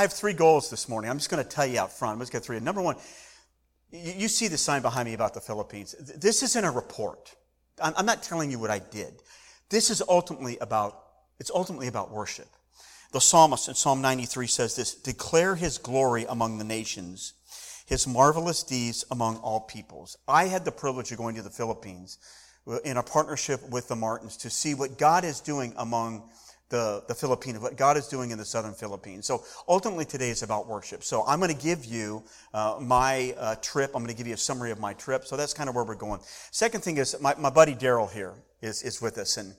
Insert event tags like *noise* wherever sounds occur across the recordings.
I have three goals this morning. I'm just going to tell you out front. I'm just going to three. Number one, you, see the sign behind me about the Philippines. This isn't a report. I'm, I'm not telling you what I did. This is ultimately about, it's ultimately about worship. The psalmist in Psalm 93 says this, declare his glory among the nations, his marvelous deeds among all peoples. I had the privilege of going to the Philippines uh, in a partnership with the Martins to see what God is doing among the, the Philippines, what God is doing in the southern Philippines. So ultimately today is about worship. So I'm going to give you uh, my uh, trip. I'm going to give you a summary of my trip. So that's kind of where we're going. Second thing is my, my buddy Daryl here is, is with us. And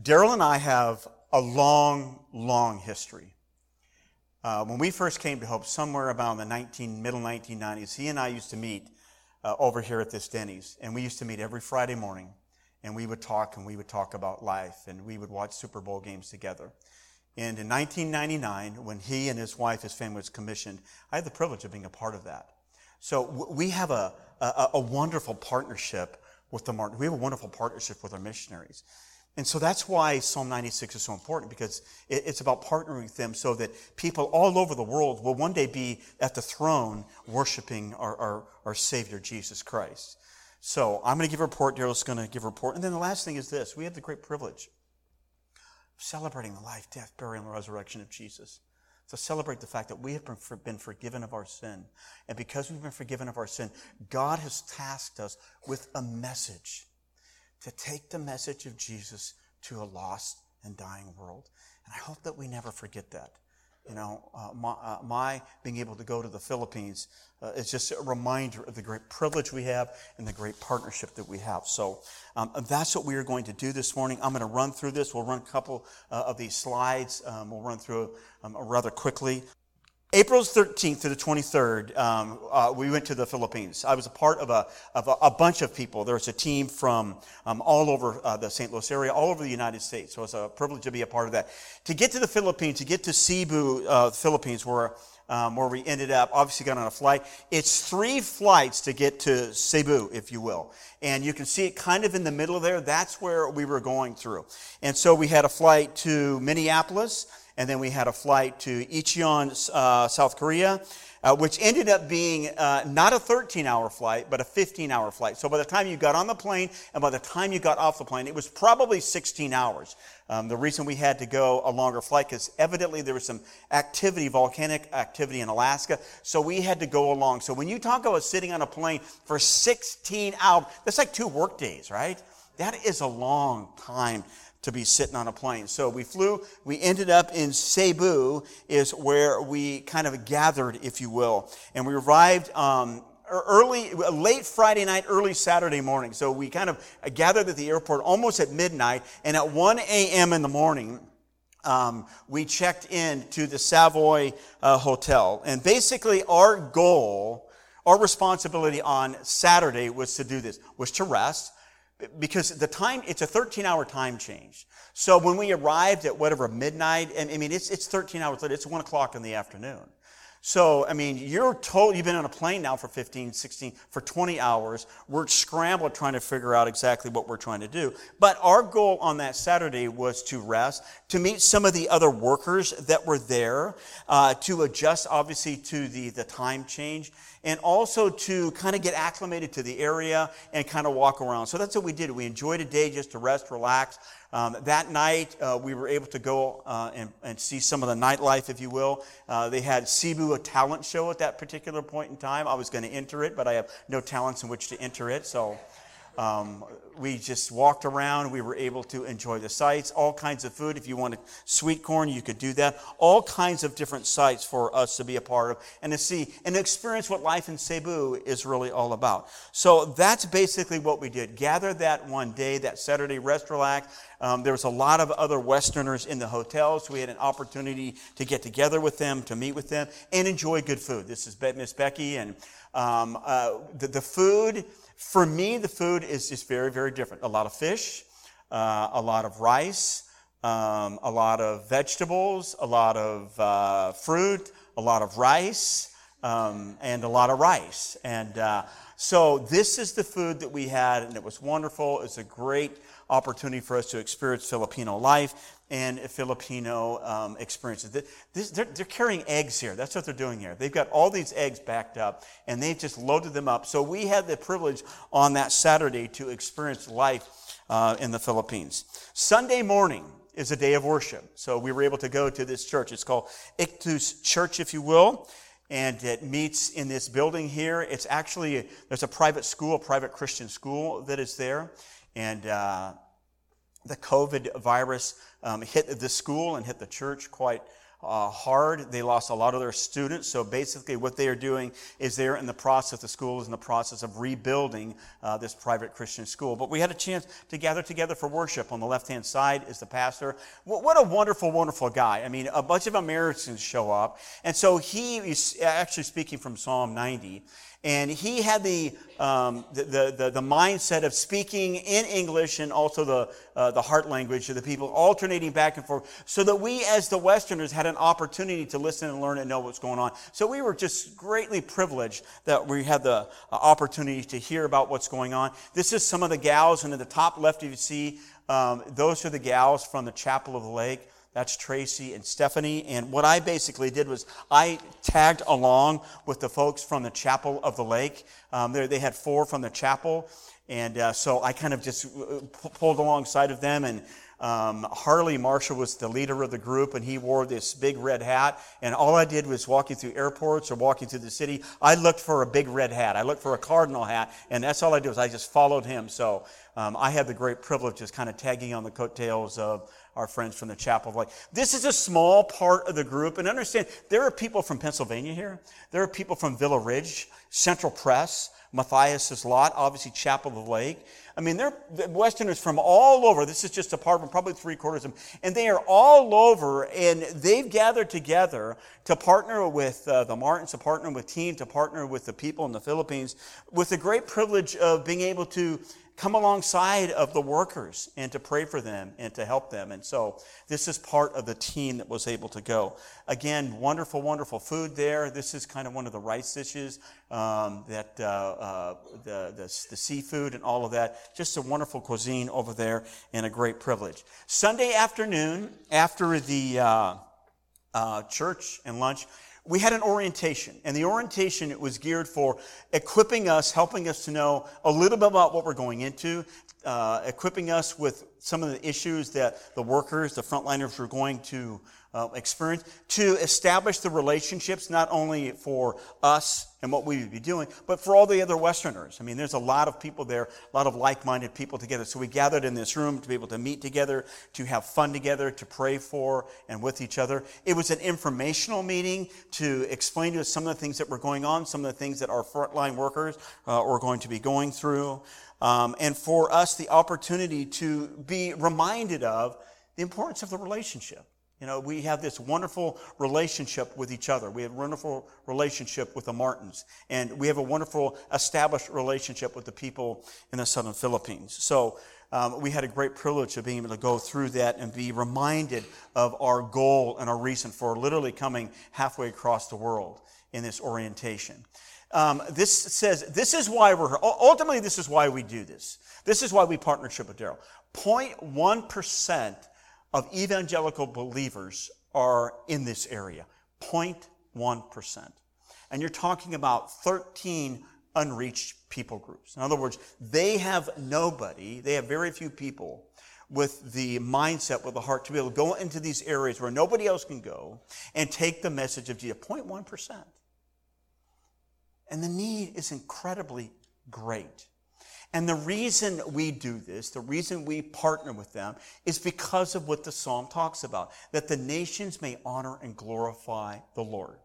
Daryl and I have a long, long history. Uh, when we first came to Hope, somewhere about the 19, middle 1990s, he and I used to meet uh, over here at this Denny's. And we used to meet every Friday morning and we would talk and we would talk about life and we would watch Super Bowl games together. And in 1999, when he and his wife, his family was commissioned, I had the privilege of being a part of that. So we have a, a, a wonderful partnership with the Martin. We have a wonderful partnership with our missionaries. And so that's why Psalm 96 is so important because it's about partnering with them so that people all over the world will one day be at the throne worshiping our, our, our Savior, Jesus Christ. So I'm going to give a report. Daryl's going to give a report. And then the last thing is this we have the great privilege of celebrating the life, death, burial, and resurrection of Jesus. To celebrate the fact that we have been forgiven of our sin. And because we've been forgiven of our sin, God has tasked us with a message to take the message of Jesus to a lost and dying world. And I hope that we never forget that. You know, uh, my, uh, my, being able to go to the Philippines uh, is just a reminder of the great privilege we have and the great partnership that we have. So um, that's what we are going to do this morning. I'm going to run through this. We'll run a couple uh, of these slides. Um, we'll run through um, rather quickly. April 13th to the 23rd, um, uh, we went to the Philippines. I was a part of a, of a, a bunch of people. There was a team from um, all over uh, the St. Louis area, all over the United States. So it was a privilege to be a part of that. To get to the Philippines, to get to Cebu, uh, Philippines, where um, where we ended up. Obviously, got on a flight. It's three flights to get to Cebu, if you will. And you can see it kind of in the middle there. That's where we were going through. And so we had a flight to Minneapolis and then we had a flight to Incheon, uh, South Korea, uh, which ended up being uh, not a 13 hour flight, but a 15 hour flight. So by the time you got on the plane and by the time you got off the plane, it was probably 16 hours. Um, the reason we had to go a longer flight is evidently there was some activity, volcanic activity in Alaska, so we had to go along. So when you talk about sitting on a plane for 16 hours, that's like two work days, right? That is a long time to be sitting on a plane. So we flew, we ended up in Cebu, is where we kind of gathered, if you will. And we arrived um, early, late Friday night, early Saturday morning. So we kind of gathered at the airport almost at midnight, and at 1 a.m. in the morning, um, we checked in to the Savoy uh, Hotel. And basically, our goal, our responsibility on Saturday was to do this, was to rest, because the time it's a 13 hour time change. So when we arrived at whatever midnight and i mean it's, it's 13 hours later it's 1 o'clock in the afternoon so i mean you're told you've been on a plane now for 15 16 for 20 hours we're scrambling trying to figure out exactly what we're trying to do but our goal on that saturday was to rest to meet some of the other workers that were there uh, to adjust obviously to the, the time change and also to kind of get acclimated to the area and kind of walk around. So that's what we did. We enjoyed a day just to rest, relax. Um, that night, uh, we were able to go uh, and, and, see some of the nightlife, if you will. Uh, they had Cebu a talent show at that particular point in time. I was going to enter it, but I have no talents in which to enter it, so um, we just walked around. We were able to enjoy the sights, all kinds of food. If you wanted sweet corn, you could do that. All kinds of different sights for us to be a part of and to see and experience what life in Cebu is really all about. So that's basically what we did. Gather that one day, that Saturday, rest, relax. Um, there was a lot of other Westerners in the hotel, so we had an opportunity to get together with them, to meet with them, and enjoy good food. This is Miss Becky, and um, uh, the, the food for me, the food is just very, very different. A lot of fish, uh, a lot of rice, um, a lot of vegetables, a lot of uh, fruit, a lot of rice, um, and a lot of rice. And uh, so this is the food that we had, and it was wonderful. It's a great opportunity for us to experience Filipino life. and Filipino um, experiences. This, they're, they're, carrying eggs here. That's what they're doing here. They've got all these eggs backed up, and they've just loaded them up. So we had the privilege on that Saturday to experience life uh, in the Philippines. Sunday morning is a day of worship. So we were able to go to this church. It's called Ictus Church, if you will. And it meets in this building here. It's actually, there's a private school, a private Christian school that is there. And uh, the COVID virus um, hit the school and hit the church quite uh, hard. They lost a lot of their students. So basically, what they are doing is they're in the process, the school is in the process of rebuilding uh, this private Christian school. But we had a chance to gather together for worship. On the left hand side is the pastor. What a wonderful, wonderful guy. I mean, a bunch of Americans show up. And so he is actually speaking from Psalm 90. And he had the, um, the, the, the, mindset of speaking in English and also the, uh, the heart language of the people, alternating back and forth, so that we as the Westerners had an opportunity to listen and learn and know what's going on. So we were just greatly privileged that we had the uh, opportunity to hear about what's going on. This is some of the gals, and at the top left, you see, um, those are the gals from the Chapel of the Lake. That's Tracy and Stephanie. And what I basically did was I tagged along with the folks from the Chapel of the Lake. Um, they had four from the chapel. And uh, so I kind of just uh, pulled alongside of them. And um, Harley Marshall was the leader of the group, and he wore this big red hat. And all I did was walking through airports or walking through the city, I looked for a big red hat. I looked for a cardinal hat, and that's all I did was I just followed him. So um, I had the great privilege of kind of tagging on the coattails of our friends from the Chapel of Light. This is a small part of the group. And understand, there are people from Pennsylvania here. There are people from Villa Ridge, Central Press, Matthias's Lot, obviously Chapel of Lake. I mean, they're Westerners from all over. This is just a part of them, probably three quarters of them. And they are all over, and they've gathered together to partner with uh, the Martins, to partner with Team, to partner with the people in the Philippines, with the great privilege of being able to come alongside of the workers and to pray for them and to help them. And so this is part of the team that was able to go. Again, wonderful, wonderful food there. This is kind of one of the rice dishes, um, that uh, uh, the, the, the seafood and all of that. Just a wonderful cuisine over there and a great privilege. Sunday afternoon, after the uh, uh church and lunch, we had an orientation, and the orientation it was geared for equipping us, helping us to know a little bit about what we're going into, uh, equipping us with some of the issues that the workers, the frontliners, were going to uh, experience, to establish the relationships not only for us and what we would be doing, but for all the other Westerners. I mean, there's a lot of people there, a lot of like minded people together. So we gathered in this room to be able to meet together, to have fun together, to pray for and with each other. It was an informational meeting to explain to us some of the things that were going on, some of the things that our frontline workers uh, are going to be going through. Um, and for us, the opportunity to be reminded of the importance of the relationship. You know, we have this wonderful relationship with each other. We have a wonderful relationship with the Martins. And we have a wonderful established relationship with the people in the southern Philippines. So um, we had a great privilege of being able to go through that and be reminded of our goal and our reason for literally coming halfway across the world in this orientation. Um, this says, this is why we're here. Ultimately, this is why we do this. This is why we partnership with Daryl. 0.1% of evangelical believers are in this area 0.1%. And you're talking about 13 unreached people groups. In other words, they have nobody, they have very few people with the mindset, with the heart to be able to go into these areas where nobody else can go and take the message of Jesus. 0.1%. And the need is incredibly great. And the reason we do this, the reason we partner with them, is because of what the psalm talks about that the nations may honor and glorify the Lord.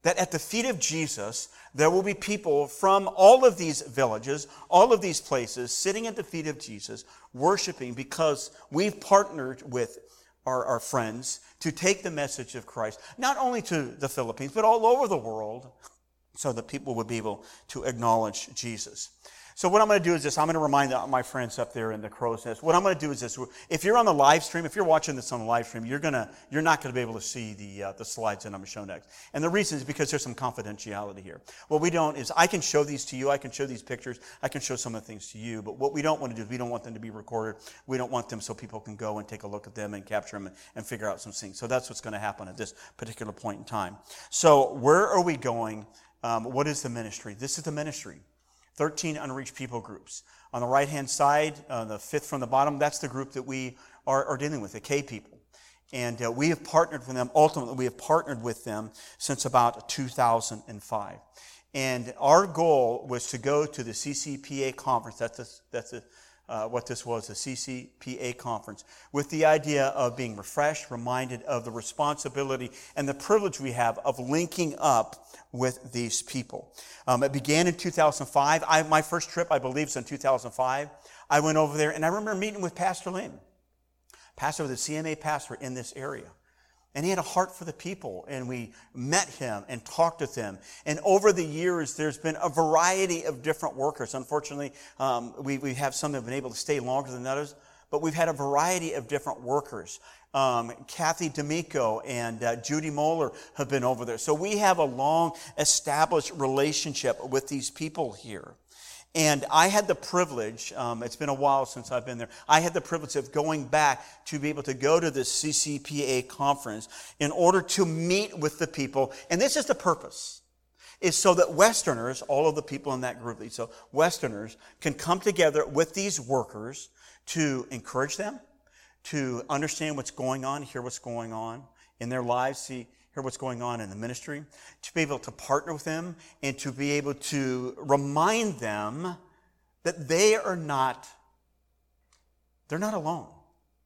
That at the feet of Jesus, there will be people from all of these villages, all of these places, sitting at the feet of Jesus, worshiping because we've partnered with our, our friends to take the message of Christ, not only to the Philippines, but all over the world, so that people would be able to acknowledge Jesus. So what I'm going to do is this. I'm going to remind my friends up there in the crow's nest. What I'm going to do is this. If you're on the live stream, if you're watching this on the live stream, you're gonna you're not going to be able to see the uh, the slides that I'm going to show next. And the reason is because there's some confidentiality here. What we don't is I can show these to you. I can show these pictures. I can show some of the things to you. But what we don't want to do is we don't want them to be recorded. We don't want them so people can go and take a look at them and capture them and, and figure out some things. So that's what's going to happen at this particular point in time. So where are we going? Um, what is the ministry? This is the ministry. 13 unreached people groups. On the right hand side, uh, the fifth from the bottom, that's the group that we are, are dealing with, the K people. And uh, we have partnered with them, ultimately, we have partnered with them since about 2005. And our goal was to go to the CCPA conference. That's, a, that's a, uh, what this was, a CCPA conference, with the idea of being refreshed, reminded of the responsibility and the privilege we have of linking up with these people. Um, it began in 2005. I, my first trip, I believe, was in 2005. I went over there and I remember meeting with Pastor Lynn. Pastor was the CMA pastor in this area. And he had a heart for the people, and we met him and talked with him. And over the years, there's been a variety of different workers. Unfortunately, um, we, we have some that have been able to stay longer than others, but we've had a variety of different workers. Um, Kathy D'Amico and uh, Judy Moeller have been over there. So we have a long established relationship with these people here. And I had the privilege, um, it's been a while since I've been there, I had the privilege of going back to be able to go to this CCPA conference in order to meet with the people. And this is the purpose. Is so that Westerners, all of the people in that group, so Westerners can come together with these workers to encourage them, to understand what's going on, hear what's going on in their lives, see hear what's going on in the ministry, to be able to partner with them, and to be able to remind them that they are not, they're not alone.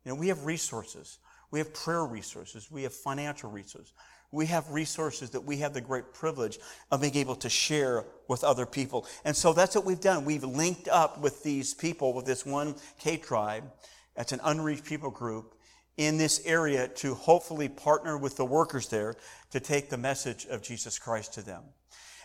You know, we have resources. We have prayer resources. We have financial resources. We have resources that we have the great privilege of being able to share with other people. And so that's what we've done. We've linked up with these people, with this one K tribe. That's an unreached people group in this area to hopefully partner with the workers there to take the message of Jesus Christ to them.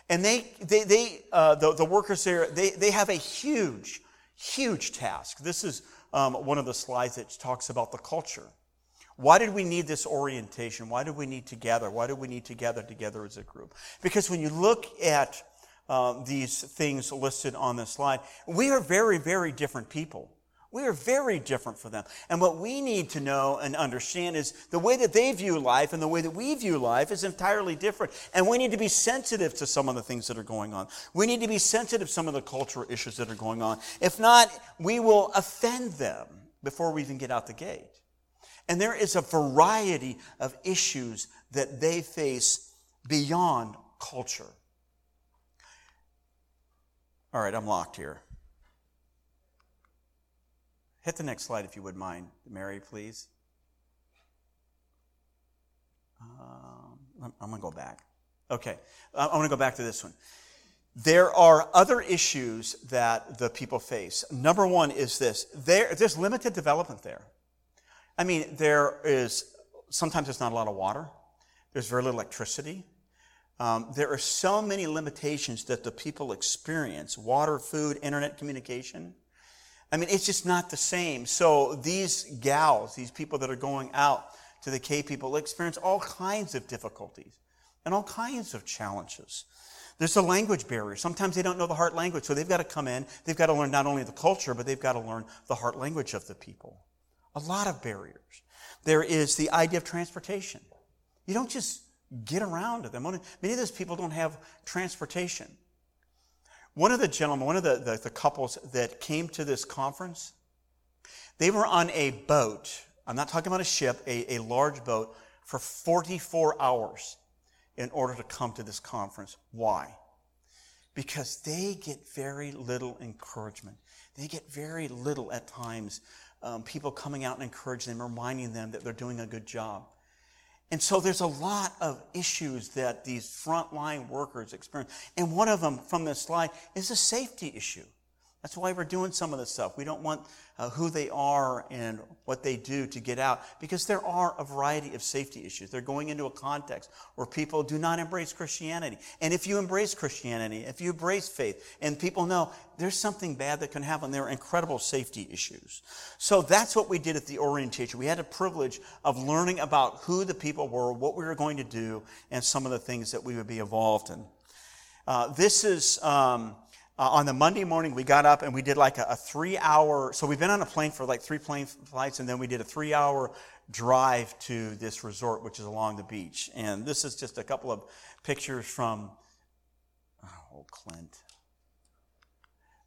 And they, they, they uh, the, the workers there, they, they have a huge, huge task. This is um, one of the slides that talks about the culture. Why did we need this orientation? Why did we need to gather? Why do we need to gather together as a group? Because when you look at uh, these things listed on this slide, we are very, very different people. We are very different from them. And what we need to know and understand is the way that they view life and the way that we view life is entirely different. And we need to be sensitive to some of the things that are going on. We need to be sensitive to some of the cultural issues that are going on. If not, we will offend them before we even get out the gate. And there is a variety of issues that they face beyond culture. All right, I'm locked here. Hit the next slide if you would mind, Mary, please. Um, I'm going to go back. Okay, I'm going to go back to this one. There are other issues that the people face. Number one is this there, there's limited development there. I mean, there is sometimes there's not a lot of water, there's very little electricity. Um, there are so many limitations that the people experience water, food, internet communication. I mean, it's just not the same. So these gals, these people that are going out to the K people, experience all kinds of difficulties and all kinds of challenges. There's a language barrier. Sometimes they don't know the heart language, so they've got to come in. They've got to learn not only the culture, but they've got to learn the heart language of the people. A lot of barriers. There is the idea of transportation. You don't just get around to them. Many of those people don't have transportation. One of the gentlemen, one of the, the, the couples that came to this conference, they were on a boat. I'm not talking about a ship, a, a large boat for 44 hours in order to come to this conference. Why? Because they get very little encouragement. They get very little at times. Um, people coming out and encouraging them, reminding them that they're doing a good job. And so there's a lot of issues that these frontline workers experience. And one of them from this slide is a safety issue. That's why we're doing some of this stuff. We don't want uh, who they are and what they do to get out because there are a variety of safety issues. They're going into a context where people do not embrace Christianity. And if you embrace Christianity, if you embrace faith, and people know there's something bad that can happen, there are incredible safety issues. So that's what we did at the orientation. We had a privilege of learning about who the people were, what we were going to do, and some of the things that we would be involved in. Uh, this is. Um, uh, on the Monday morning, we got up and we did like a, a, three hour. So we've been on a plane for like three plane flights, and then we did a three hour drive to this resort, which is along the beach. And this is just a couple of pictures from oh, Clint.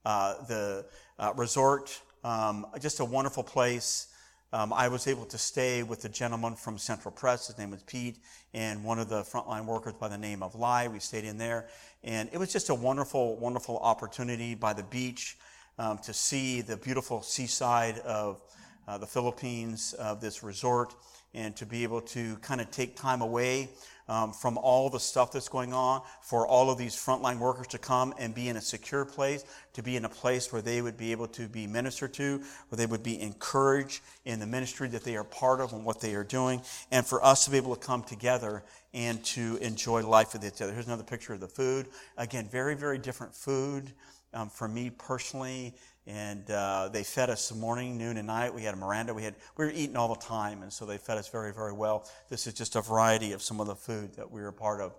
Uh, the uh, resort, um, just a wonderful place. Um, I was able to stay with a gentleman from Central Press. His name was Pete, and one of the frontline workers by the name of Lai. We stayed in there, and it was just a wonderful, wonderful opportunity by the beach um, to see the beautiful seaside of uh, the Philippines, of this resort, and to be able to kind of take time away um, from all the stuff that's going on, for all of these frontline workers to come and be in a secure place, to be in a place where they would be able to be ministered to, where they would be encouraged in the ministry that they are part of and what they are doing, and for us to be able to come together and to enjoy life with each other. Here's another picture of the food. Again, very, very different food um, for me personally and uh, they fed us morning, noon, and night. We had a merienda. We had we were eating all the time, and so they fed us very, very well. This is just a variety of some of the food that we were a part of.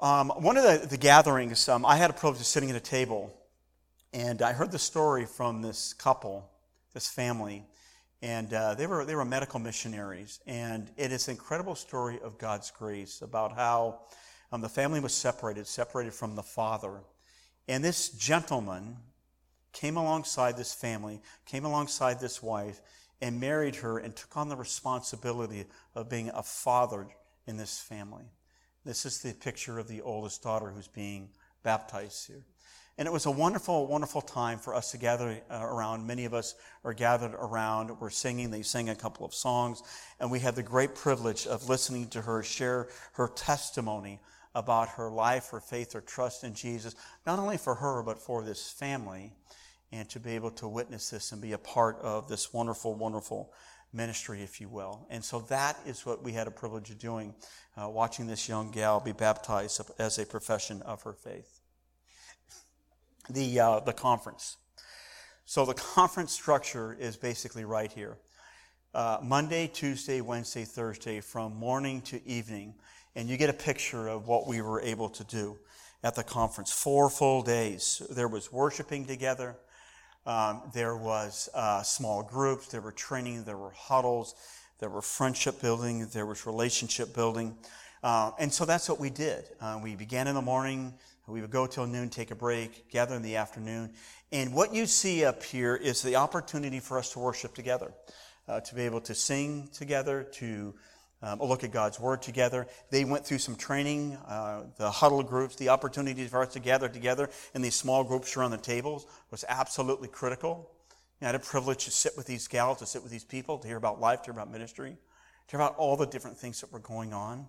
Um, one of the, the gatherings, um, I had a privilege of sitting at a table, and I heard the story from this couple, this family, and uh, they were they were medical missionaries, and it is an incredible story of God's grace about how um, the family was separated, separated from the father, and this gentleman came alongside this family, came alongside this wife, and married her and took on the responsibility of being a father in this family. This is the picture of the oldest daughter who's being baptized here. And it was a wonderful, wonderful time for us to gather uh, around. Many of us are gathered around. We're singing. They sang a couple of songs. And we had the great privilege of listening to her share her testimony about her life, her faith, her trust in Jesus, not only for her, but for this family and to be able to witness this and be a part of this wonderful, wonderful ministry, if you will. And so that is what we had a privilege of doing, uh, watching this young gal be baptized as a profession of her faith. The, uh, the conference. So the conference structure is basically right here. Uh, Monday, Tuesday, Wednesday, Thursday, from morning to evening. And you get a picture of what we were able to do at the conference. Four full days. There was worshiping together. Um, there was uh, small groups, there were training, there were huddles, there were friendship building, there was relationship building. Uh, and so that's what we did. Uh, we began in the morning, we would go till noon, take a break, gather in the afternoon. And what you see up here is the opportunity for us to worship together, uh, to be able to sing together, to um, a look at God's Word together. They went through some training, uh, the huddle groups, the opportunities for us to gather together in these small groups around the tables was absolutely critical. I had a privilege to sit with these gals, to sit with these people, to hear about life, to hear about ministry, to hear about all the different things that were going on,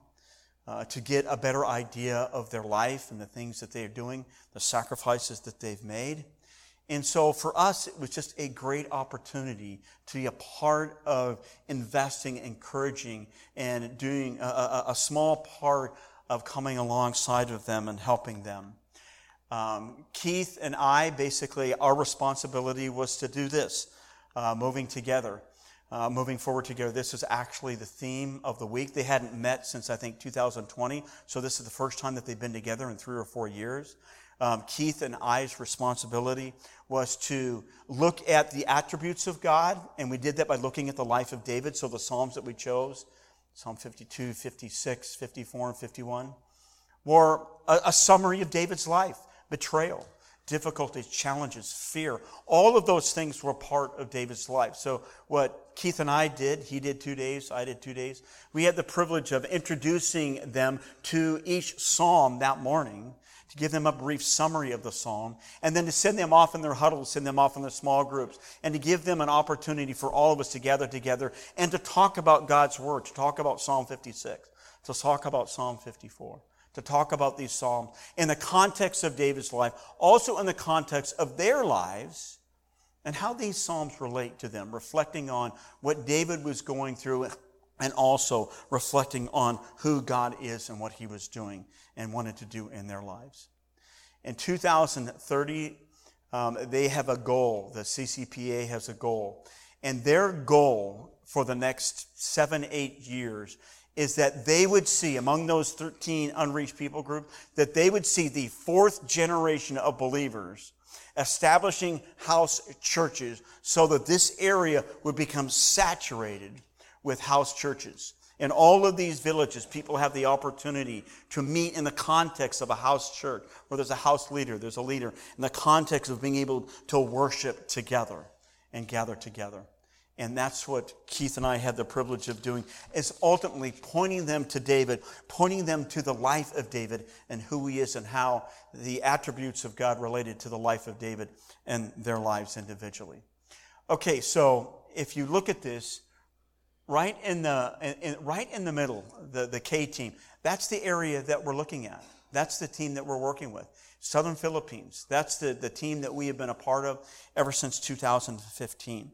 uh, to get a better idea of their life and the things that they are doing, the sacrifices that they've made. And so for us, it was just a great opportunity to be a part of investing, encouraging, and doing a, a, a small part of coming alongside of them and helping them. Um, Keith and I, basically, our responsibility was to do this, uh, moving together, uh, moving forward together. This is actually the theme of the week. They hadn't met since, I think, 2020, so this is the first time that they've been together in three or four years. Um, Keith and I's responsibility was to look at the attributes of God, and we did that by looking at the life of David. So the Psalms that we chose, Psalm 52, 56, 54, and 51, were a, a summary of David's life betrayal, difficulties, challenges, fear. All of those things were part of David's life. So what Keith and I did, he did two days, I did two days. We had the privilege of introducing them to each psalm that morning to give them a brief summary of the psalm, and then to send them off in their huddles, send them off in their small groups, and to give them an opportunity for all of us to gather together and to talk about God's word, to talk about Psalm 56, to talk about Psalm 54, to talk about these Psalms in the context of David's life, also in the context of their lives, and how these Psalms relate to them, reflecting on what David was going through and also reflecting on who God is and what he was doing and wanted to do in their lives. In 2030, um, they have a goal. The CCPA has a goal. And their goal for the next seven, eight years is that they would see among those 13 unreached people group that they would see the fourth generation of believers establishing house churches so that this area would become saturated with house churches. In all of these villages, people have the opportunity to meet in the context of a house church where there's a house leader, there's a leader, in the context of being able to worship together and gather together. And that's what Keith and I had the privilege of doing, is ultimately pointing them to David, pointing them to the life of David and who he is and how the attributes of God related to the life of David and their lives individually. Okay, so if you look at this, right in the, in, right in the middle, the, the K team, that's the area that we're looking at. That's the team that we're working with. Southern Philippines, that's the, the team that we have been a part of ever since 2015.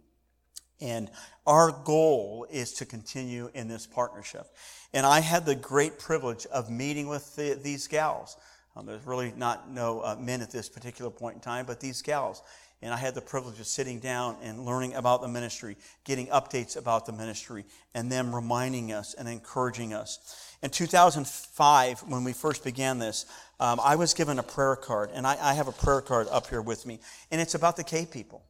And our goal is to continue in this partnership. And I had the great privilege of meeting with the, these gals. Um, there's really not no uh, men at this particular point in time, but these gals. And I had the privilege of sitting down and learning about the ministry, getting updates about the ministry, and them reminding us and encouraging us. In 2005, when we first began this, um, I was given a prayer card, and I, I have a prayer card up here with me, and it's about the K people.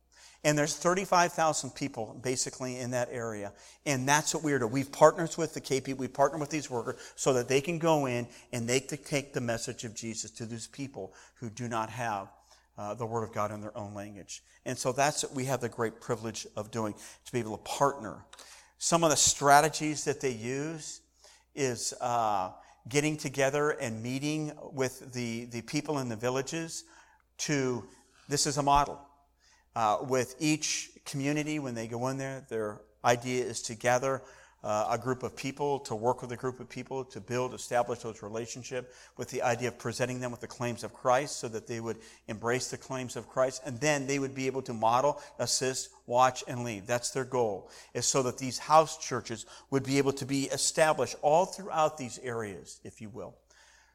And there's 35,000 people basically in that area. And that's what we're doing. We've partnered with the KP, we partner with these workers so that they can go in and they can take the message of Jesus to those people who do not have uh, the Word of God in their own language. And so that's what we have the great privilege of doing, to be able to partner. Some of the strategies that they use is uh, getting together and meeting with the, the people in the villages to, this is a model uh, with each community when they go in there. Their idea is to gather uh, a group of people, to work with a group of people, to build, establish those relationship with the idea of presenting them with the claims of Christ so that they would embrace the claims of Christ and then they would be able to model, assist, watch, and lead. That's their goal, is so that these house churches would be able to be established all throughout these areas, if you will,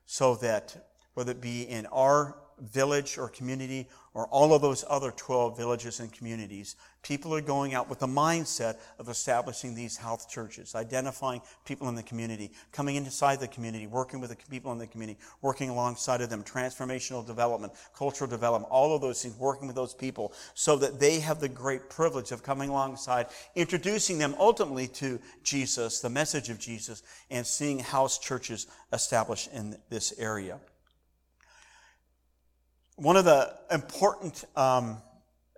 so that whether it be in our village or community or all of those other 12 villages and communities, people are going out with the mindset of establishing these health churches, identifying people in the community, coming inside the community, working with the people in the community, working alongside of them, transformational development, cultural development, all of those things, working with those people so that they have the great privilege of coming alongside, introducing them ultimately to Jesus, the message of Jesus, and seeing house churches established in this area. One of the important um,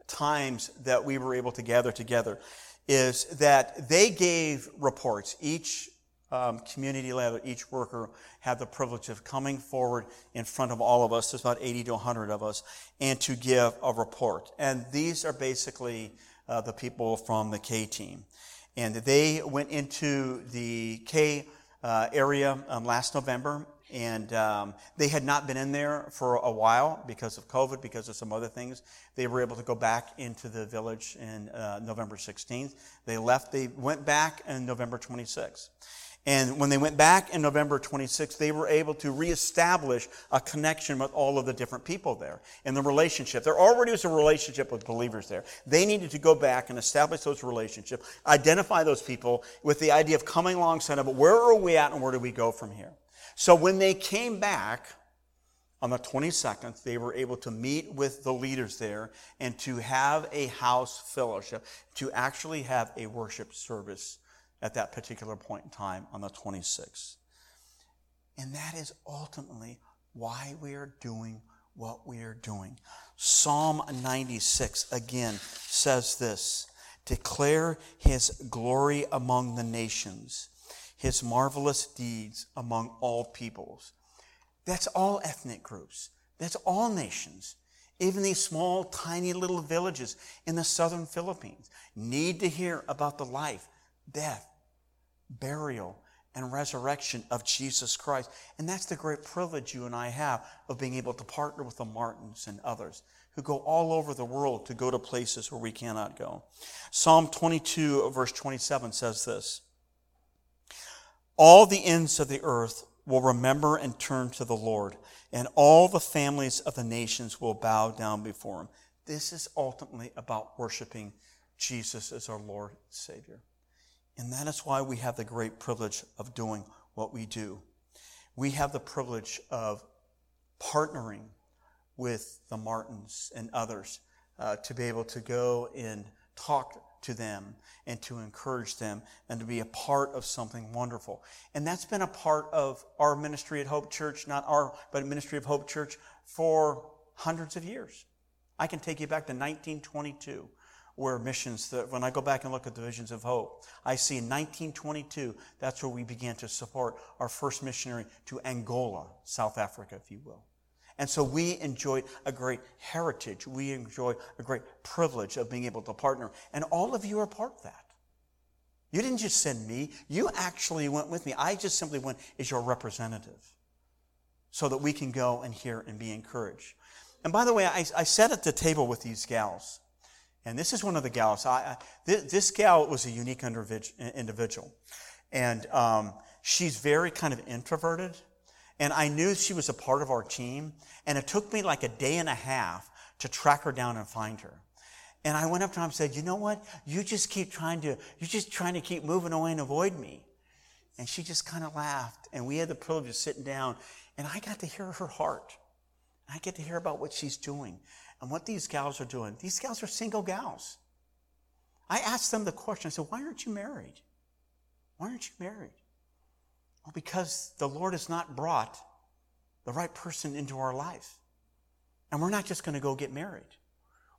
times that we were able to gather together is that they gave reports. Each um, community leader, each worker had the privilege of coming forward in front of all of us. There's about 80 to 100 of us, and to give a report. And these are basically uh, the people from the K team. And they went into the K uh, area um, last November and um, they had not been in there for a while because of COVID, because of some other things. They were able to go back into the village in uh, November 16th. They left. They went back in November 26th. And when they went back in November 26th, they were able to reestablish a connection with all of the different people there in the relationship. There already was a relationship with believers there. They needed to go back and establish those relationships, identify those people with the idea of coming alongside of, where are we at and where do we go from here? So when they came back on the 22nd, they were able to meet with the leaders there and to have a house fellowship, to actually have a worship service at that particular point in time on the 26th. And that is ultimately why we are doing what we are doing. Psalm 96 again says this Declare his glory among the nations his marvelous deeds among all peoples. That's all ethnic groups. That's all nations. Even these small, tiny little villages in the southern Philippines need to hear about the life, death, burial, and resurrection of Jesus Christ. And that's the great privilege you and I have of being able to partner with the Martins and others who go all over the world to go to places where we cannot go. Psalm 22, verse 27 says this All the ends of the earth will remember and turn to the Lord, and all the families of the nations will bow down before him. This is ultimately about worshiping Jesus as our Lord and Savior. And that is why we have the great privilege of doing what we do. We have the privilege of partnering with the Martins and others uh, to be able to go and talk to them and to encourage them and to be a part of something wonderful. And that's been a part of our ministry at Hope Church, not our, but ministry of Hope Church for hundreds of years. I can take you back to 1922 where missions when I go back and look at the visions of hope, I see in 1922, that's where we began to support our first missionary to Angola, South Africa, if you will. And so we enjoyed a great heritage. We enjoy a great privilege of being able to partner. And all of you are part of that. You didn't just send me, you actually went with me. I just simply went as your representative so that we can go and hear and be encouraged. And by the way, I, I sat at the table with these gals. And this is one of the gals. I, I, this, this, gal was a unique individual. And um, she's very kind of introverted. And I knew she was a part of our team. And it took me like a day and a half to track her down and find her. And I went up to her and said, you know what? You just keep trying to, you're just trying to keep moving away and avoid me. And she just kind of laughed. And we had the privilege of sitting down. And I got to hear her heart. I get to hear about what she's doing and what these gals are doing. These gals are single gals. I asked them the question I said, Why aren't you married? Why aren't you married? Well, because the Lord has not brought the right person into our life. And we're not just going to go get married.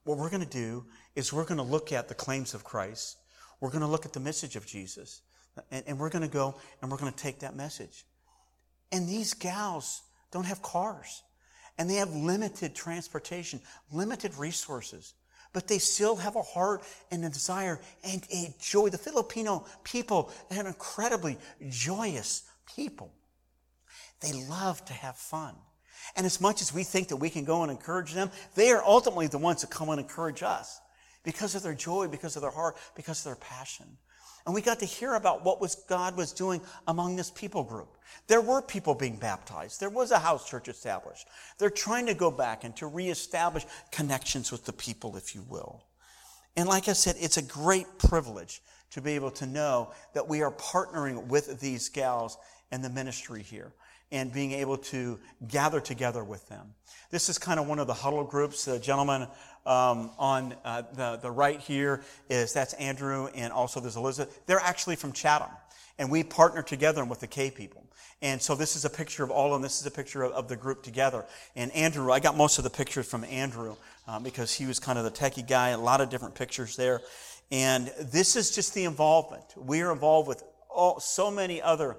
What we're going to do is we're going to look at the claims of Christ. We're going to look at the message of Jesus. And, and we're going to go and we're going to take that message. And these gals don't have cars and they have limited transportation, limited resources, but they still have a heart and a desire and a joy. The Filipino people are incredibly joyous people. They love to have fun. And as much as we think that we can go and encourage them, they are ultimately the ones that come and encourage us because of their joy, because of their heart, because of their passion. And we got to hear about what was God was doing among this people group. There were people being baptized. There was a house church established. They're trying to go back and to reestablish connections with the people, if you will. And like I said, it's a great privilege to be able to know that we are partnering with these gals in the ministry here and being able to gather together with them. This is kind of one of the huddle groups. The gentleman um, on uh, the, the right here is that's Andrew, and also there's Elizabeth. They're actually from Chatham, and we partner together with the K people. And so this is a picture of all of them. This is a picture of, of the group together. And Andrew, I got most of the pictures from Andrew um, because he was kind of the techie guy. A lot of different pictures there. And this is just the involvement. We are involved with all, so many other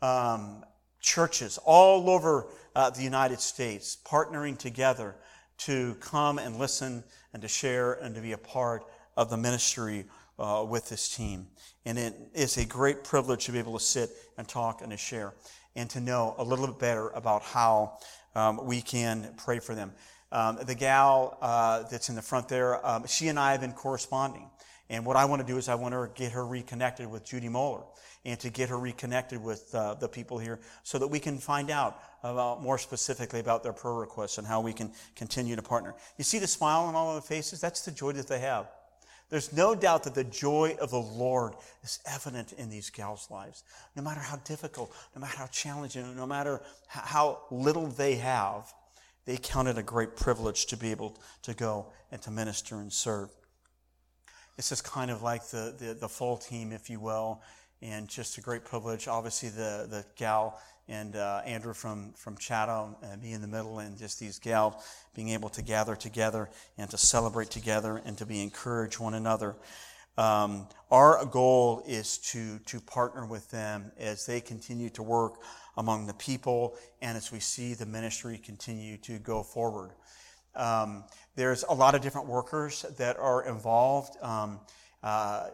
um, churches all over uh, the United States partnering together to come and listen and to share and to be a part of the ministry uh, with this team. And it is a great privilege to be able to sit and talk and to share and to know a little bit better about how um, we can pray for them. Um, the gal uh, that's in the front there, um, she and I have been corresponding. And what I want to do is I want to get her reconnected with Judy Moeller and to get her reconnected with uh, the people here so that we can find out about more specifically about their prayer requests and how we can continue to partner. You see the smile on all of the faces? That's the joy that they have. There's no doubt that the joy of the Lord is evident in these gals' lives. No matter how difficult, no matter how challenging, no matter how little they have, they count it a great privilege to be able to go and to minister and serve. This is kind of like the, the, the full team, if you will and just a great privilege. Obviously, the the gal and uh, Andrew from from Chatham and me in the middle, and just these gals being able to gather together and to celebrate together and to be encourage one another. Um, our goal is to to partner with them as they continue to work among the people and as we see the ministry continue to go forward. Um, there's a lot of different workers that are involved. Um, uh,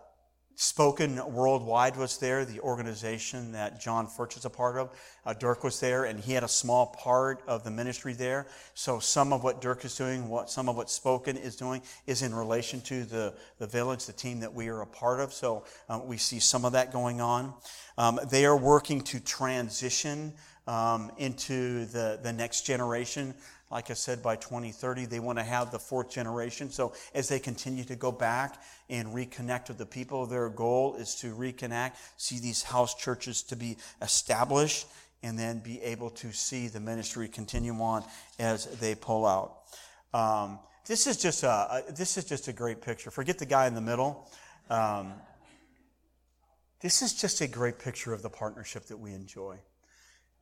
Spoken Worldwide was there, the organization that John Furch is a part of. Uh, Dirk was there, and he had a small part of the ministry there. So some of what Dirk is doing, what some of what Spoken is doing, is in relation to the, the village, the team that we are a part of. So um, we see some of that going on. Um, they are working to transition um, into the, the next generation. Like I said, by 2030, they want to have the fourth generation. So as they continue to go back and reconnect with the people, their goal is to reconnect, see these house churches to be established, and then be able to see the ministry continue on as they pull out. Um, this is just a, this is just a great picture. Forget the guy in the middle. Um, this is just a great picture of the partnership that we enjoy.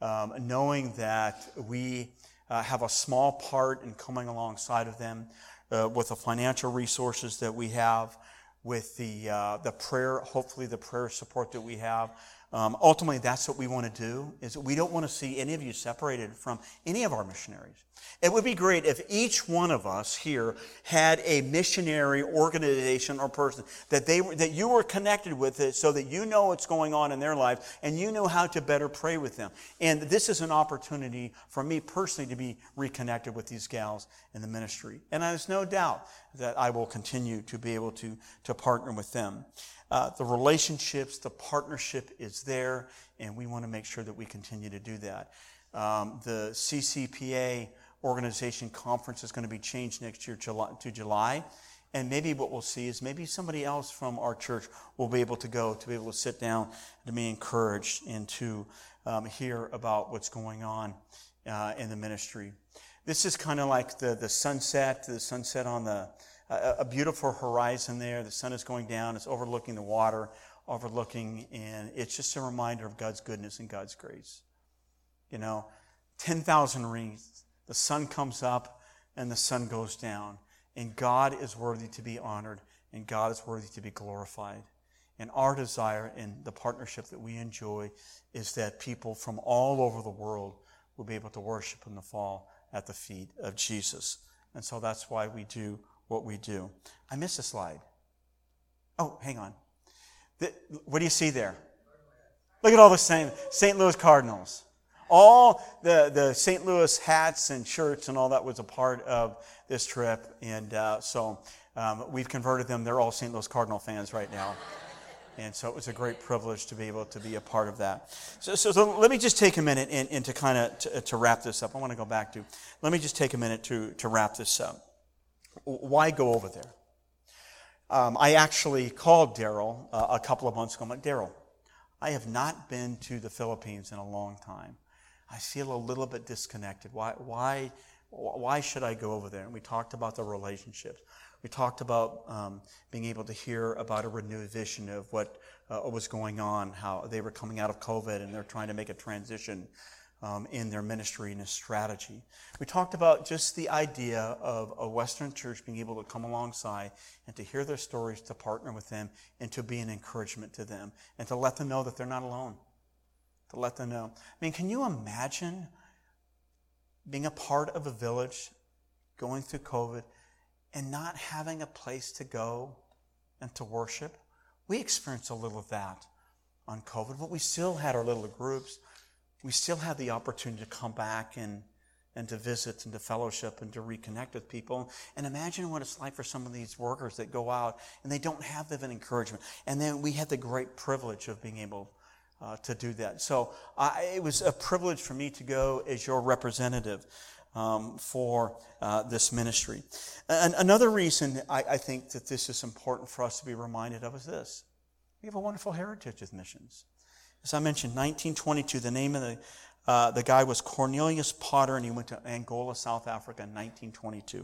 Um, knowing that we uh, have a small part in coming alongside of them uh, with the financial resources that we have, with the, uh, the prayer, hopefully the prayer support that we have. Um, ultimately, that's what we want to do, is we don't want to see any of you separated from any of our missionaries. It would be great if each one of us here had a missionary organization or person that they that you were connected with it so that you know what's going on in their life and you know how to better pray with them. And this is an opportunity for me personally to be reconnected with these gals in the ministry. And there's no doubt that I will continue to be able to, to partner with them. Uh, the relationships, the partnership is there, and we want to make sure that we continue to do that. Um, the CCPA organization conference is going to be changed next year to July. And maybe what we'll see is maybe somebody else from our church will be able to go to be able to sit down to be encouraged and to um, hear about what's going on uh, in the ministry. This is kind of like the, the sunset, the sunset on the a, a beautiful horizon there. The sun is going down. It's overlooking the water, overlooking, and it's just a reminder of God's goodness and God's grace. You know, 10,000 rings the sun comes up and the sun goes down. And God is worthy to be honored and God is worthy to be glorified. And our desire in the partnership that we enjoy is that people from all over the world will be able to worship in the fall at the feet of Jesus. And so that's why we do what we do. I missed a slide. Oh, hang on. The, what do you see there? Look at all the same St. Louis Cardinals. All the, the St. Louis hats and shirts and all that was a part of this trip. And uh, so um, we've converted them. They're all St. Louis Cardinal fans right now. And so it was a great privilege to be able to be a part of that. So, so, so let me just take a minute and, and to kind of to, to, wrap this up. I want to go back to, let me just take a minute to, to wrap this up. Why go over there? Um, I actually called Daryl uh, a couple of months ago. I'm like, Daryl, I have not been to the Philippines in a long time. I feel a little bit disconnected. Why, why, why should I go over there? And we talked about the relationships. We talked about um, being able to hear about a renewed vision of what uh, was going on, how they were coming out of COVID and they're trying to make a transition um, in their ministry and a strategy. We talked about just the idea of a Western church being able to come alongside and to hear their stories, to partner with them, and to be an encouragement to them, and to let them know that they're not alone to let them know. I mean, can you imagine being a part of a village going through COVID and not having a place to go and to worship? We experienced a little of that on COVID, but we still had our little groups. We still have the opportunity to come back and, and to visit and to fellowship and to reconnect with people. And imagine what it's like for some of these workers that go out and they don't have the encouragement. And then we had the great privilege of being able uh, to do that. So I, it was a privilege for me to go as your representative um, for uh, this ministry. And another reason I, I, think that this is important for us to be reminded of is this we have a wonderful heritage with missions. As I mentioned, 1922, the name of the uh, the guy was Cornelius Potter, and he went to Angola, South Africa in 1922.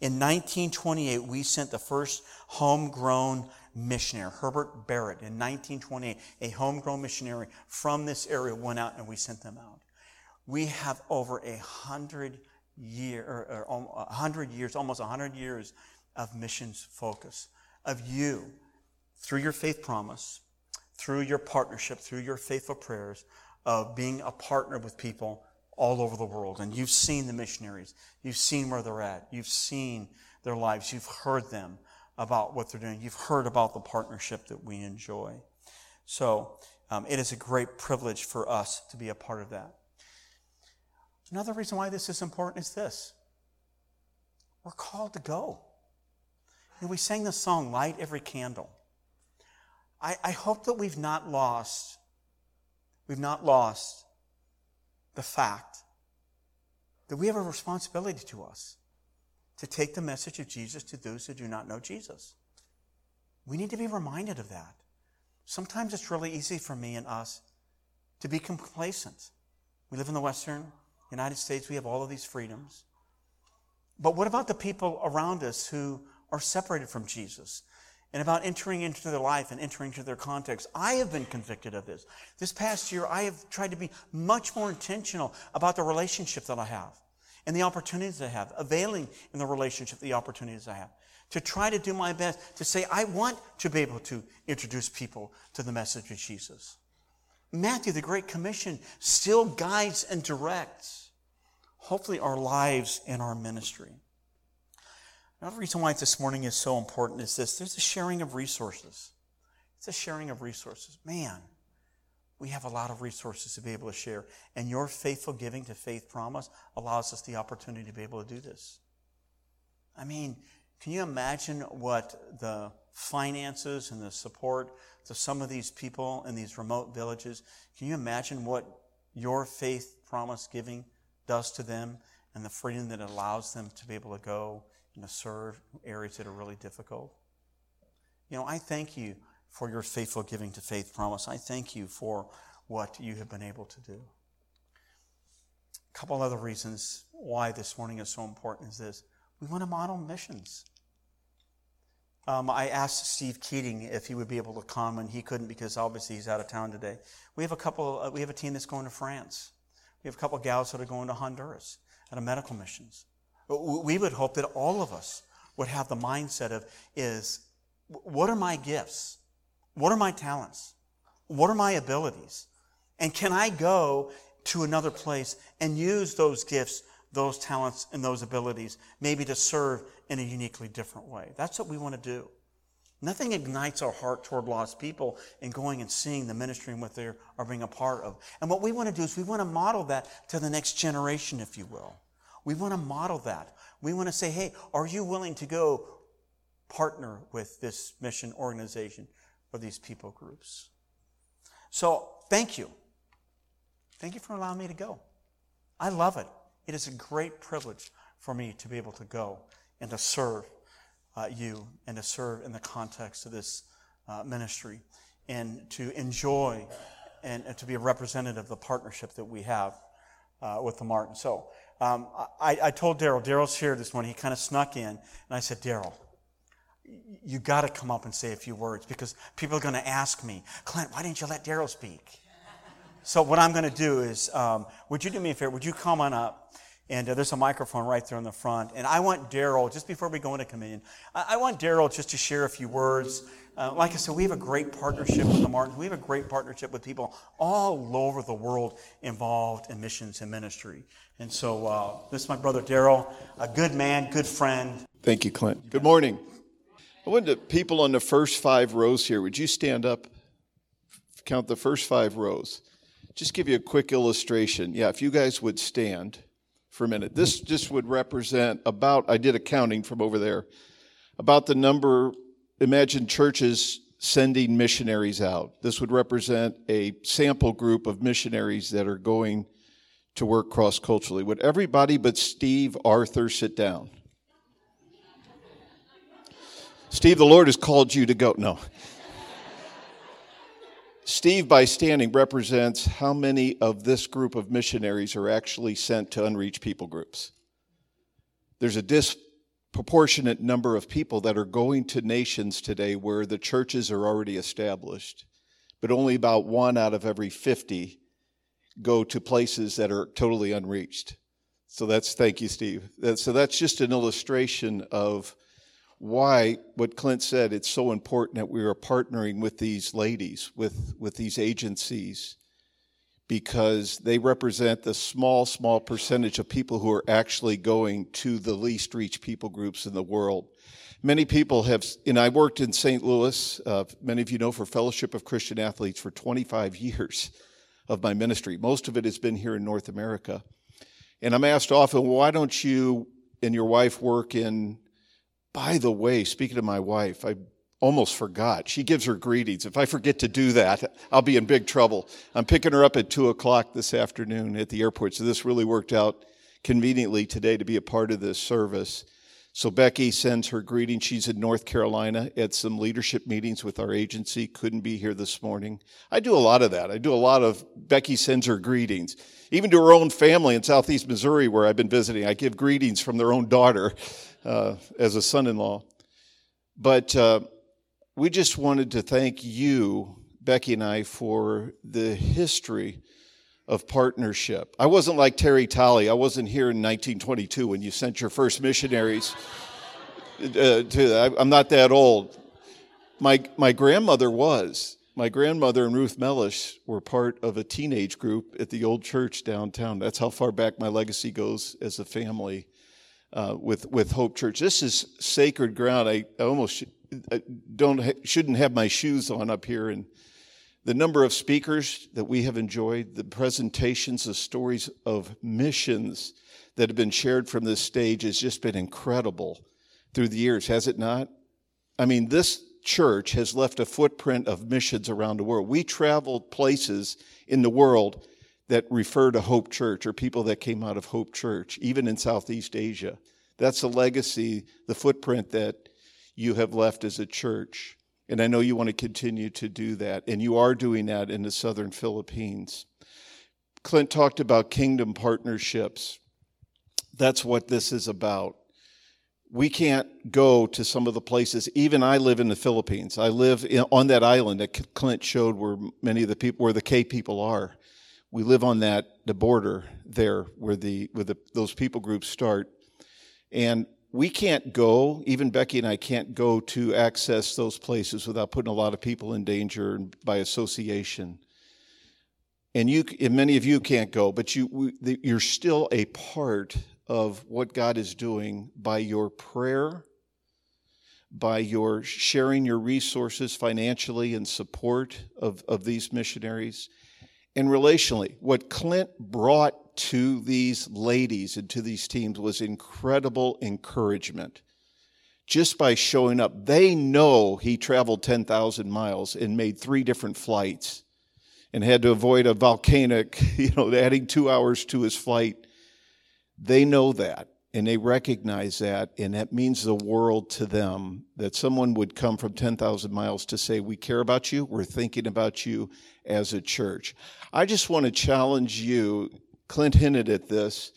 In 1928, we sent the first homegrown missionary, Herbert Barrett, in 1928, a homegrown missionary from this area went out and we sent them out. We have over a hundred year, or, or a hundred years, almost hundred years of missions focus of you through your faith promise, through your partnership, through your faithful prayers of being a partner with people all over the world. And you've seen the missionaries. You've seen where they're at. You've seen their lives. You've heard them about what they're doing. You've heard about the partnership that we enjoy. So um, it is a great privilege for us to be a part of that. Another reason why this is important is this we're called to go. Know, we sang the song, Light Every Candle. I, I hope that we've not lost, we've not lost the fact that we have a responsibility to us to take the message of Jesus to those who do not know Jesus. We need to be reminded of that. Sometimes it's really easy for me and us to be complacent. We live in the Western United States, we have all of these freedoms. But what about the people around us who are separated from Jesus? And about entering into their life and entering into their context. I have been convicted of this. This past year, I have tried to be much more intentional about the relationship that I have and the opportunities I have, availing in the relationship, the opportunities I have. To try to do my best to say, I want to be able to introduce people to the message of Jesus. Matthew, the Great Commission, still guides and directs, hopefully, our lives and our ministry. Another reason why this morning is so important is this there's a sharing of resources. It's a sharing of resources. Man, we have a lot of resources to be able to share. And your faithful giving to Faith Promise allows us the opportunity to be able to do this. I mean, can you imagine what the finances and the support to some of these people in these remote villages? Can you imagine what your faith promise giving does to them and the freedom that allows them to be able to go and to serve areas that are really difficult. You know, I thank you for your faithful giving to Faith Promise. I thank you for what you have been able to do. A couple other reasons why this morning is so important is this we want to model missions. Um, I asked Steve Keating if he would be able to come, and he couldn't because obviously he's out of town today. We have a couple. Uh, we have a team that's going to France. We have a couple gals that are going to Honduras at a medical missions. We would hope that all of us would have the mindset of is what are my gifts? What are my talents? What are my abilities? And can I go to another place and use those gifts, those talents, and those abilities maybe to serve in a uniquely different way? That's what we want to do. Nothing ignites our heart toward lost people in going and seeing the ministry and what they are being a part of. And what we want to do is we want to model that to the next generation, if you will. We want to model that. We want to say, hey, are you willing to go partner with this mission organization or these people groups? So, thank you. Thank you for allowing me to go. I love it. It is a great privilege for me to be able to go and to serve uh, you and to serve in the context of this uh, ministry and to enjoy and, and, to be a representative of the partnership that we have uh, with the Martin. So, um, I, I, told Daryl, Daryl's here this morning, he kind of snuck in, and I said, Daryl, you got to come up and say a few words because people are going to ask me, Clint, why didn't you let Daryl speak? So, what I'm going to do is, um, would you do me a favor? Would you come on up? And uh, there's a microphone right there in the front. And I want Daryl, just before we go into communion, I, I want Daryl just to share a few words. Uh, like I said, we have a great partnership with the Martins. We have a great partnership with people all over the world involved in missions and ministry. And so uh, this is my brother Daryl, a good man, good friend. Thank you, Clint. Good morning. I want the people on the first five rows here, would you stand up? Count the first five rows. Just give you a quick illustration. Yeah, if you guys would stand for a minute. This just would represent about, I did a counting from over there, about the number, imagine churches sending missionaries out. This would represent a sample group of missionaries that are going to work cross culturally. Would everybody but Steve Arthur sit down? Steve, the Lord has called you to go. No. Steve, by standing, represents how many of this group of missionaries are actually sent to unreached people groups. There's a disproportionate number of people that are going to nations today where the churches are already established, but only about one out of every 50 go to places that are totally unreached. So that's, thank you, Steve. That, so that's just an illustration of why what Clint said, it's so important that we are partnering with these ladies, with, with these agencies, because they represent the small, small percentage of people who are actually going to the least reached people groups in the world. Many people have, and I worked in St. Louis, uh, many of you know, for Fellowship of Christian Athletes for 25 *laughs* years of my ministry. Most of it has been here in North America. And I'm asked often, why don't you and your wife work in, by the way, speaking of my wife, I almost forgot. She gives her greetings. If I forget to do that, I'll be in big trouble. I'm picking her up at two o'clock this afternoon at the airport. So this really worked out conveniently today to be a part of this service. So Becky sends her greeting. She's in North Carolina at some leadership meetings with our agency. Couldn't be here this morning. I do a lot of that. I do a lot of Becky sends her greetings. Even to her own family in Southeast Missouri, where I've been visiting, I give greetings from their own daughter uh, as a son-in-law. But uh, we just wanted to thank you, Becky and I, for the history of partnership. I wasn't like Terry Tolley. I wasn't here in 1922 when you sent your first missionaries. *laughs* Uh, to, I, I'm not that old. My, my grandmother was. My grandmother and Ruth Mellish were part of a teenage group at the old church downtown. That's how far back my legacy goes as a family uh, with, with Hope Church. This is sacred ground. I, I almost I don't shouldn't have my shoes on up here and the number of speakers that we have enjoyed, the presentations, the stories of missions that have been shared from this stage has just been incredible through the years, has it not? I mean, this church has left a footprint of missions around the world. We traveled places in the world that refer to Hope Church or people that came out of Hope Church, even in Southeast Asia. That's a legacy, the footprint that you have left as a church. And I know you want to continue to do that, and you are doing that in the southern Philippines. Clint talked about kingdom partnerships. That's what this is about. We can't go to some of the places, even I live in the Philippines. I live in, on that island that Clint showed where many of the people, where the K people are. We live on that, the border there where the, where the, those people groups start. And we can't go, even Becky and I can't go to access those places without putting a lot of people in danger by association. And you, and many of you can't go, but you, you're still a part of what God is doing by your prayer, by your sharing your resources financially in support of, of these missionaries, and relationally. What Clint brought to these ladies and to these teams was incredible encouragement. Just by showing up, they know he traveled 10,000 miles and made three different flights and had to avoid a volcanic, *laughs* you know, adding two hours to his flight. They know that and they recognize that, and that means the world to them that someone would come from 10,000 miles to say, We care about you, we're thinking about you as a church. I just want to challenge you Clint hinted at this,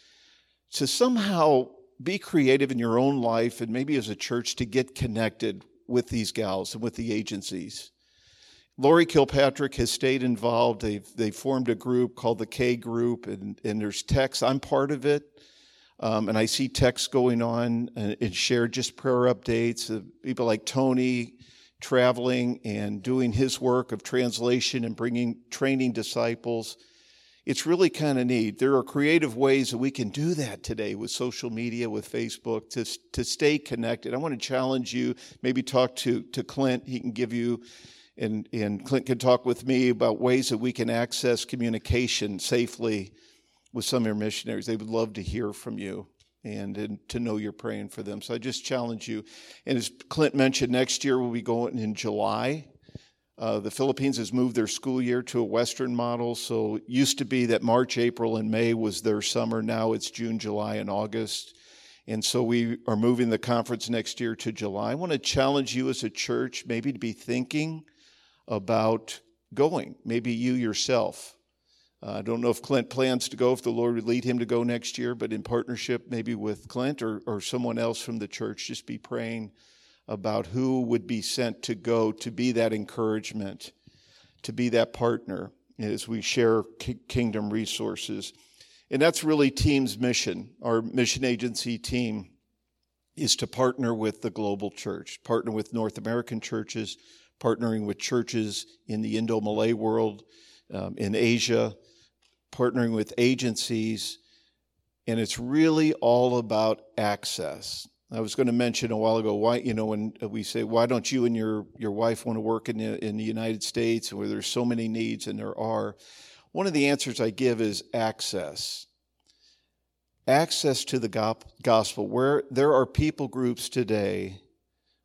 to somehow be creative in your own life and maybe as a church to get connected with these gals and with the agencies. Lori Kilpatrick has stayed involved. They've, they formed a group called the K Group, and, and there's texts. I'm part of it. Um, and I see texts going on and, and shared just prayer updates of people like Tony traveling and doing his work of translation and bringing, training disciples it's really kind of neat. There are creative ways that we can do that today with social media, with Facebook, to, to stay connected. I want to challenge you, maybe talk to, to Clint. He can give you, and, and Clint can talk with me about ways that we can access communication safely with some of your missionaries. They would love to hear from you and, and to know you're praying for them. So I just challenge you. And as Clint mentioned, next year we'll be going in July uh, the Philippines has moved their school year to a Western model. So it used to be that March, April, and May was their summer. Now it's June, July, and August. And so we are moving the conference next year to July. I want to challenge you as a church maybe to be thinking about going, maybe you yourself. Uh, I don't know if Clint plans to go, if the Lord would lead him to go next year, but in partnership maybe with Clint or, or someone else from the church, just be praying about who would be sent to go to be that encouragement, to be that partner as we share kingdom resources. And that's really Team's mission. Our mission agency team is to partner with the global church, partner with North American churches, partnering with churches in the Indo Malay world, um, in Asia, partnering with agencies. And it's really all about access. I was going to mention a while ago why you know when we say why don't you and your your wife want to work in the, in the United States where there's so many needs and there are one of the answers I give is access access to the gospel where there are people groups today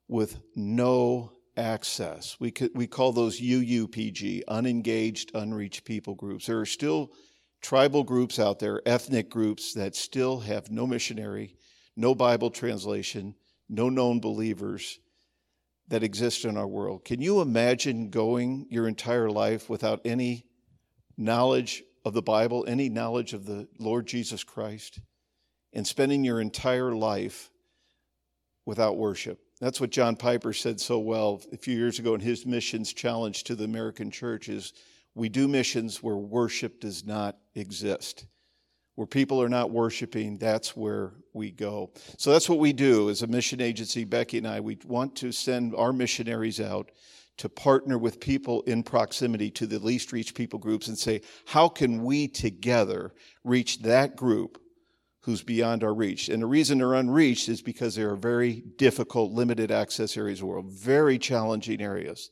with no access we we call those UUPG unengaged unreached people groups there are still tribal groups out there ethnic groups that still have no missionary no Bible translation, no known believers that exist in our world. Can you imagine going your entire life without any knowledge of the Bible, any knowledge of the Lord Jesus Christ, and spending your entire life without worship? That's what John Piper said so well a few years ago in his missions challenge to the American church is we do missions where worship does not exist. Where people are not worshiping, that's where we go. So that's what we do as a mission agency, Becky and I. We want to send our missionaries out to partner with people in proximity to the least reached people groups and say, how can we together reach that group who's beyond our reach? And the reason they're unreached is because they are very difficult, limited access areas of the world, very challenging areas.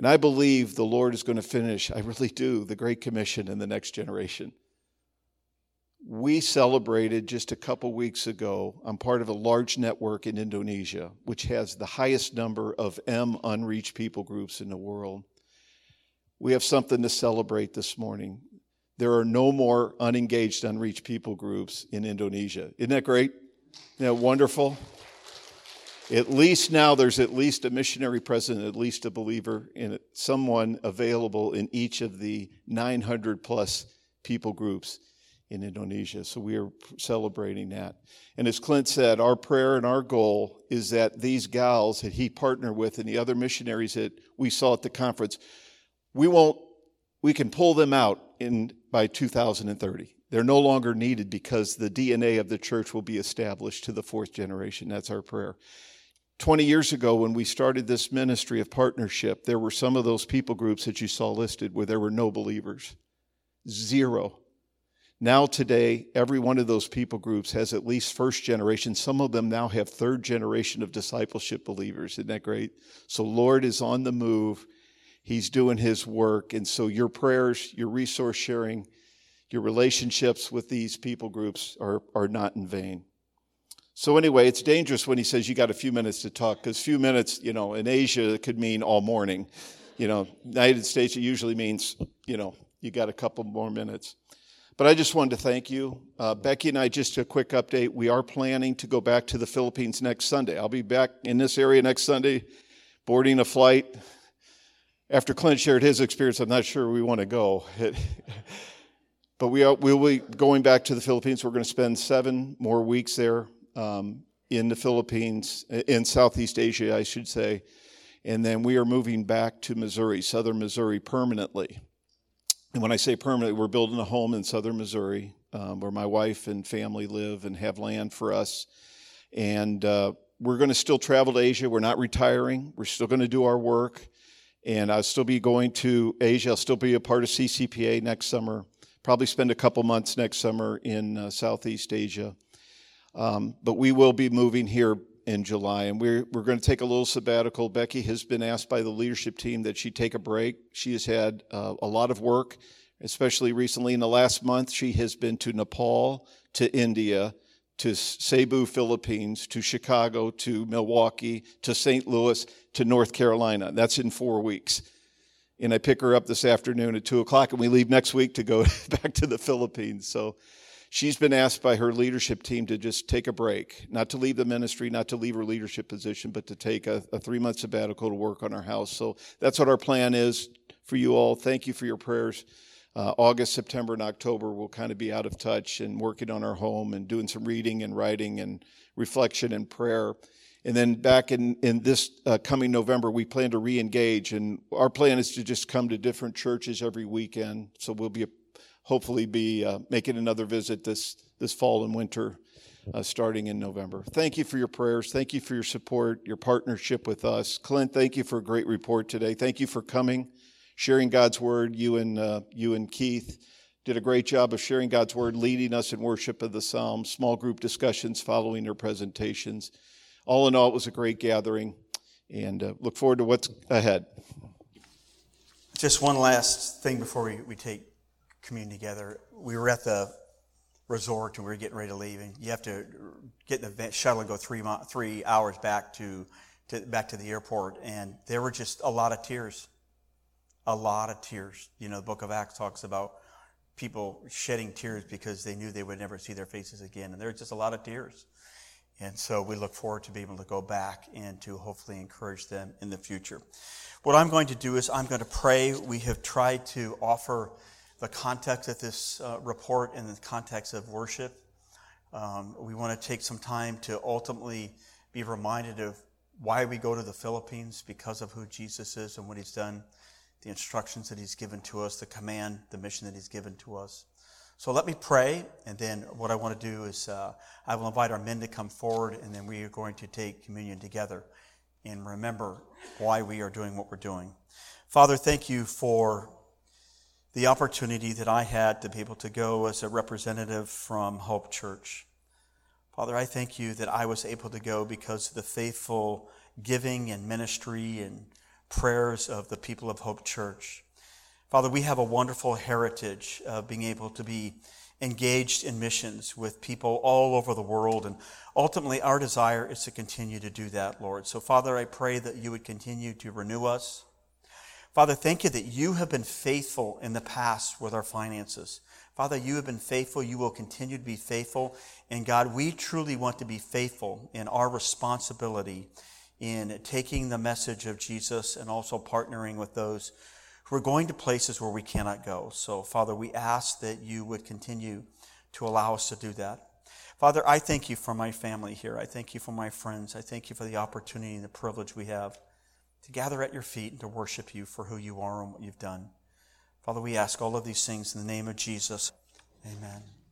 And I believe the Lord is going to finish, I really do, the Great Commission in the next generation. We celebrated just a couple weeks ago. I'm part of a large network in Indonesia, which has the highest number of M unreached people groups in the world. We have something to celebrate this morning. There are no more unengaged, unreached people groups in Indonesia. Isn't that great? Isn't that wonderful? At least now there's at least a missionary present, at least a believer in it, someone available in each of the 900 plus people groups in Indonesia. So we are celebrating that. And as Clint said, our prayer and our goal is that these gals that he partnered with and the other missionaries that we saw at the conference, we won't, we can pull them out in by 2030. They're no longer needed because the DNA of the church will be established to the fourth generation. That's our prayer. 20 years ago, when we started this ministry of partnership, there were some of those people groups that you saw listed where there were no believers. Zero. Now, today, every one of those people groups has at least first generation. Some of them now have third generation of discipleship believers. Isn't that great? So, Lord is on the move. He's doing his work. And so, your prayers, your resource sharing, your relationships with these people groups are, are not in vain. So, anyway, it's dangerous when he says you got a few minutes to talk, because few minutes, you know, in Asia, it could mean all morning. You know, United States, it usually means, you know, you got a couple more minutes. But I just wanted to thank you. Uh, Becky and I, just a quick update. We are planning to go back to the Philippines next Sunday. I'll be back in this area next Sunday, boarding a flight. After Clint shared his experience, I'm not sure we want to go. *laughs* but we are, we'll be going back to the Philippines. We're going to spend seven more weeks there um, in the Philippines, in Southeast Asia, I should say. And then we are moving back to Missouri, southern Missouri, permanently. And when I say permanently, we're building a home in southern Missouri um, where my wife and family live and have land for us. And uh, we're going to still travel to Asia. We're not retiring. We're still going to do our work. And I'll still be going to Asia. I'll still be a part of CCPA next summer. Probably spend a couple months next summer in uh, Southeast Asia. Um, but we will be moving here in July, and we're, we're going to take a little sabbatical. Becky has been asked by the leadership team that she take a break. She has had uh, a lot of work, especially recently in the last month. She has been to Nepal, to India, to Cebu, Philippines, to Chicago, to Milwaukee, to St. Louis, to North Carolina. That's in four weeks. And I pick her up this afternoon at two o'clock, and we leave next week to go *laughs* back to the Philippines. So She's been asked by her leadership team to just take a break, not to leave the ministry, not to leave her leadership position, but to take a, a three month sabbatical to work on our house. So that's what our plan is for you all. Thank you for your prayers. Uh, August, September, and October, we'll kind of be out of touch and working on our home and doing some reading and writing and reflection and prayer. And then back in, in this uh, coming November, we plan to re engage. And our plan is to just come to different churches every weekend. So we'll be hopefully be uh, making another visit this, this fall and winter, uh, starting in November. Thank you for your prayers. Thank you for your support, your partnership with us. Clint, thank you for a great report today. Thank you for coming, sharing God's word, you and, uh, you and Keith. did a great job of sharing God's word, leading us in worship of the Psalms, small group discussions following their presentations. All in all, it was a great gathering, and uh, look forward to what's ahead. Just one last thing before we, we take communion together. We were at the resort and we were getting ready to leave, and you have to get in the shuttle and go three three hours back to, to back to the airport, and there were just a lot of tears, a lot of tears. You know, the Book of Acts talks about people shedding tears because they knew they would never see their faces again, and there were just a lot of tears. And so we look forward to being able to go back and to hopefully encourage them in the future. What I'm going to do is I'm going to pray. We have tried to offer the context of this uh, report in the context of worship. Um, we want to take some time to ultimately be reminded of why we go to the Philippines because of who Jesus is and what he's done, the instructions that he's given to us, the command, the mission that he's given to us. So let me pray, and then what I want to do is uh, I will invite our men to come forward, and then we are going to take communion together and remember why we are doing what we're doing. Father, thank you for the opportunity that I had to be able to go as a representative from Hope Church. Father, I thank you that I was able to go because of the faithful giving and ministry and prayers of the people of Hope Church. Father, we have a wonderful heritage of being able to be engaged in missions with people all over the world. And ultimately, our desire is to continue to do that, Lord. So, Father, I pray that you would continue to renew us. Father, thank you that you have been faithful in the past with our finances. Father, you have been faithful. You will continue to be faithful. And God, we truly want to be faithful in our responsibility in taking the message of Jesus and also partnering with those who are going to places where we cannot go. So, Father, we ask that you would continue to allow us to do that. Father, I thank you for my family here. I thank you for my friends. I thank you for the opportunity and the privilege we have to gather at your feet and to worship you for who you are and what you've done. Father, we ask all of these things in the name of Jesus. Amen.